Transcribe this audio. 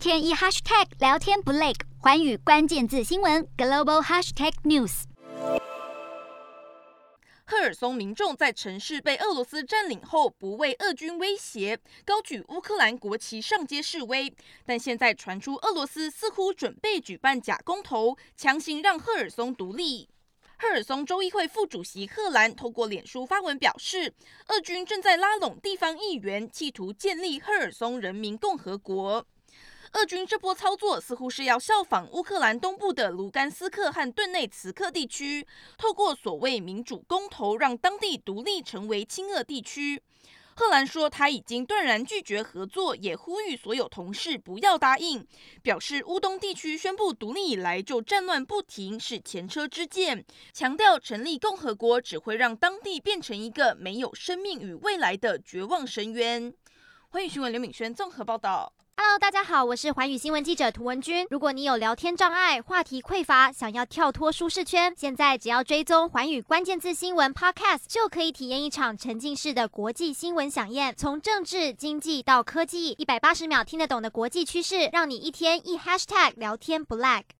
天一 hashtag 聊天不累，寰宇关键字新闻 global hashtag news。赫尔松民众在城市被俄罗斯占领后，不畏俄军威胁，高举乌克兰国旗上街示威。但现在传出俄罗斯似乎准备举办假公投，强行让赫尔松独立。赫尔松州议会副主席贺兰透过脸书发文表示，俄军正在拉拢地方议员，企图建立赫尔松人民共和国。俄军这波操作似乎是要效仿乌克兰东部的卢甘斯克和顿内茨克地区，透过所谓民主公投，让当地独立成为亲俄地区。贺兰说他已经断然拒绝合作，也呼吁所有同事不要答应，表示乌东地区宣布独立以来就战乱不停，是前车之鉴，强调成立共和国只会让当地变成一个没有生命与未来的绝望深渊。欢迎询问刘敏轩综合报道。Hello，大家好，我是环宇新闻记者涂文君。如果你有聊天障碍、话题匮乏，想要跳脱舒适圈，现在只要追踪环宇关键字新闻 Podcast，就可以体验一场沉浸式的国际新闻飨宴。从政治、经济到科技，一百八十秒听得懂的国际趋势，让你一天一 Hashtag 聊天不 lag。